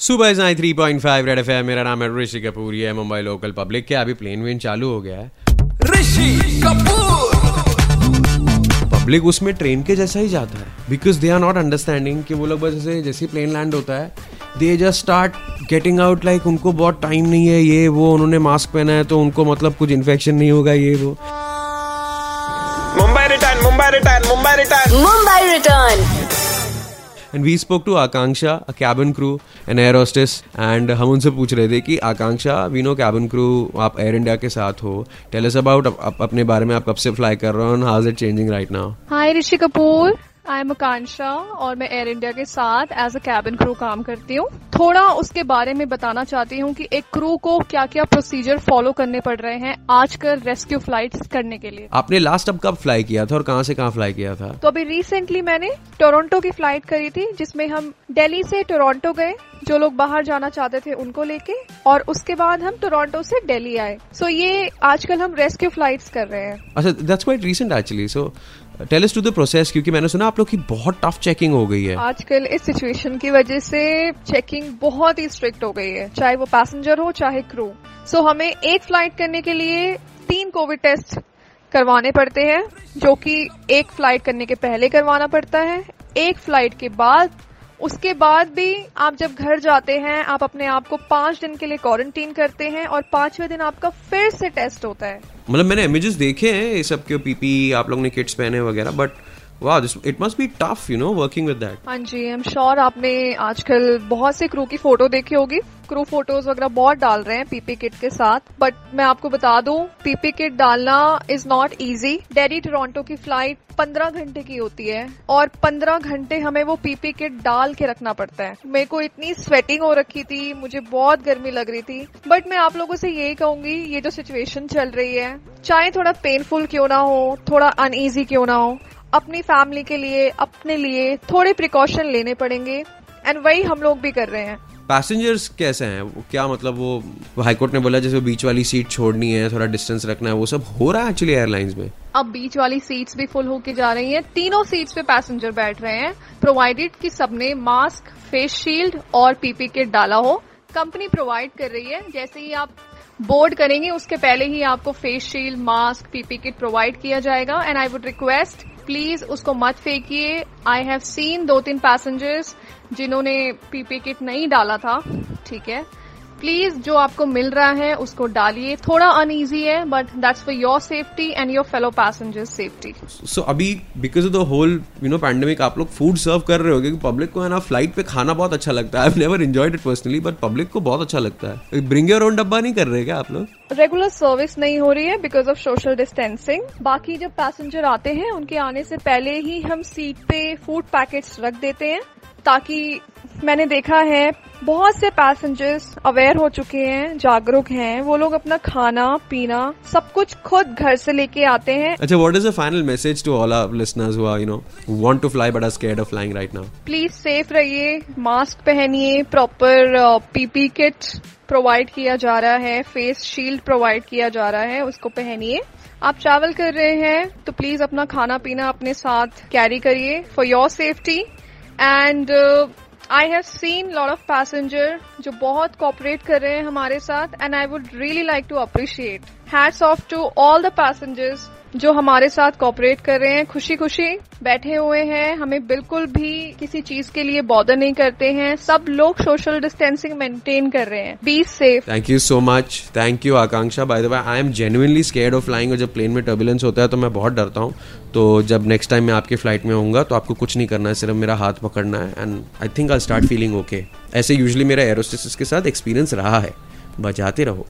सुबह nine three point five red F मेरा नाम है ऋषि कपूर ये मुंबई लोकल पब्लिक क्या अभी प्लेन वेन चालू हो गया है? ऋषि कपूर। पब्लिक उसमें ट्रेन के जैसा ही जाता है। Because they are not understanding कि वो लोग बस जैसे जैसे प्लेन लैंड होता है they just start getting out like उनको बहुत टाइम नहीं है ये वो उन्होंने मास्क पहना है तो उनको मतलब कुछ इन्फेक्शन नहीं होगा ये वो। And we spoke to Akanksha a cabin crew an air hostess and हम उनसे पूछ रहे थे कि, Akanksha we know cabin crew आप एयर इंडिया के साथ हो। टेल अस अबाउट अपने बारे में आप कब से फ्लाई कर रहे हो and how is it changing right now hi Rishi Kapoor I am Akanksha और मैं एयर इंडिया के साथ एज अ कैबिन क्रू काम करती हूँ। थोड़ा उसके बारे में बताना चाहती हूँ कि एक क्रू को क्या क्या प्रोसीजर फॉलो करने पड़ रहे हैं आजकल रेस्क्यू फ़्लाइट करने के लिए। आपने लास्ट अब कब फ्लाई किया था और कहाँ से कहाँ फ्लाई किया था? तो अभी रिसेंटली मैंने टोरंटो की फ़्लाइट करी थी जिसमें हम दिल्ली से टोरंटो गए जो लोग बाहर जाना चाहते थे उनको लेके और उसके बाद हम टोरंटो से दिल्ली आए। सो so ये आजकल हम रेस्क्यू फ्लाइट्स कर रहे हैं। अच्छा that's quite recent actually so tell us to the process क्योंकि मैंने सुना आप लोग की बहुत टफ चेकिंग हो गई है। आजकल इस सिचुएशन की वजह से चेकिंग बहुत ही स्ट्रिक्ट हो गई है, चाहे वो पैसेंजर हो, चाहे क्रू सो हमें एक फ़्लाइट करने के लिए तीन कोविड टेस्ट करवाने पड़ते हैं, जो कि एक फ़्लाइट करने के पहले करवाना पड़ता है, एक फ़्लाइट के बाद उसके बाद भी आप जब घर जाते हैं, आप अपने आप को पाँच दिन के लिए क्वारंटीन करते हैं और पाँचवें दिन आपका फिर से टेस्ट होता है। मतलब मैंने इमेजेस देखे हैं, ये सब के पीपी, आप लोग ने किट्स पहने वगैरह बट वाह this it must be tough you know working with that हाँ जी आई एम श्योर आपने आजकल बहुत से क्रू की फ़ोटो देखी होगी। क्रू फ़ोटोज़ वगैरह बहुत डाल रहे हैं पीपी किट के साथ। बट मैं आपको बता दूँ पीपी किट डालना is not easy Delhi Toronto की फ़्लाइट 15 घंटे की होती है। और 15 घंटे हमें वो पीपी किट डाल के रखना पड़ता है। मेरे को इतनी स्वेटिंग हो रखी थी, मुझे बहुत गर्मी लग रही थी। बट मैं आप लोगों से यही कहूँगी, ये जो सिचुएशन चल रही है, चाहे थोड़ा पेनफुल क्यों ना हो, थोड़ा अनईजी क्यों ना हो अपनी फैमिली के लिए अपने लिए थोड़े प्रिकॉशन लेने पड़ेंगे एंड वही हम लोग भी कर रहे हैं। पैसेंजर्स कैसे हैं? क्या मतलब वो हाईकोर्ट ने बोला जैसे बीच वाली सीट छोड़नी है थोड़ा डिस्टेंस रखना है वो सब हो रहा है एक्चुअली एयरलाइंस में? अब बीच वाली सीट्स भी फुल होके जा रही हैं। तीनों सीट्स पे पैसेंजर बैठ रहे हैं। प्रोवाइडेड कि सबने मास्क फेस शील्ड और पीपी किट डाला हो। कंपनी प्रोवाइड कर रही है। जैसे ही आप बोर्ड करेंगे उसके पहले ही आपको face shield mask PP kit provide किया जाएगा। And I would request please उसको मत फेंकिए आई हैव सीन दो तीन पैसेंजर्स जिन्होंने पीपी किट नहीं डाला था ठीक है प्लीज़ जो आपको मिल रहा है उसको डालिए। थोड़ा अनईजी है but that's for your safety and your fellow passengers safety so अभी because of the whole you know pandemic आप लोग फ़ूड सर्व कर रहे हो क्योंकि पब्लिक को है ना फ़्लाइट पे खाना बहुत अच्छा लगता है। I never enjoyed it personally but public को बहुत अच्छा लगता है। ब्रिंग योर ओन डब्बा नहीं कर रहे क्या आप लोग? रेगुलर सर्विस नहीं हो रही है बिकॉज़ ऑफ़ सोशल डिस्टेंसिंग बाकी जब पैसेंजर आते हैं उनके आने से पहले ही हम सीट पे फ़ूड पैकेट्स रख देते हैं ताकि मैंने देखा है बहुत से पैसेंजर्स अवेयर हो चुके हैं जागरूक हैं। वो लोग अपना खाना पीना सब कुछ खुद घर से लेके आते हैं। अच्छा what is the final message to all our listeners who are you know want to fly but are scared of flying right now please safe रहिए मास्क पहनिए प्रॉपर पीपी किट प्रोवाइड किया जा रहा है फेस शील्ड प्रोवाइड किया जा रहा है उसको पहनिए। आप ट्रैवल कर रहे हैं तो प्लीज़ अपना खाना पीना अपने साथ कैरी करिए for your safety and I have seen lot of passenger जो बहुत कॉपरेट कर रहे हैं हमारे साथ and I would really like to appreciate hats off to all the passengers जो हमारे साथ कॉपरेट कर रहे हैं खुशी खुशी बैठे हुए हैं। हमें बिल्कुल भी किसी चीज़ के लिए बॉदर नहीं करते हैं। सब लोग सोशल डिस्टेंसिंग मेंटेन कर रहे हैं। Be safe thank you so much thank you Akanksha by the way I am genuinely scared of flying और जब प्लेन में टर्बुलेंस होता है तो मैं बहुत डरता हूँ। तो जब नेक्स्ट टाइम मैं आपकी फ़्लाइट में होऊँगा तो आपको कुछ नहीं करना है, सिर्फ़ मेरा हाथ पकड़ना है। And I think I start feeling okay ऐसे यूजली मेरा एरोस्टेसिस के साथ एक्सपीरियंस रहा है। बजाते रहो।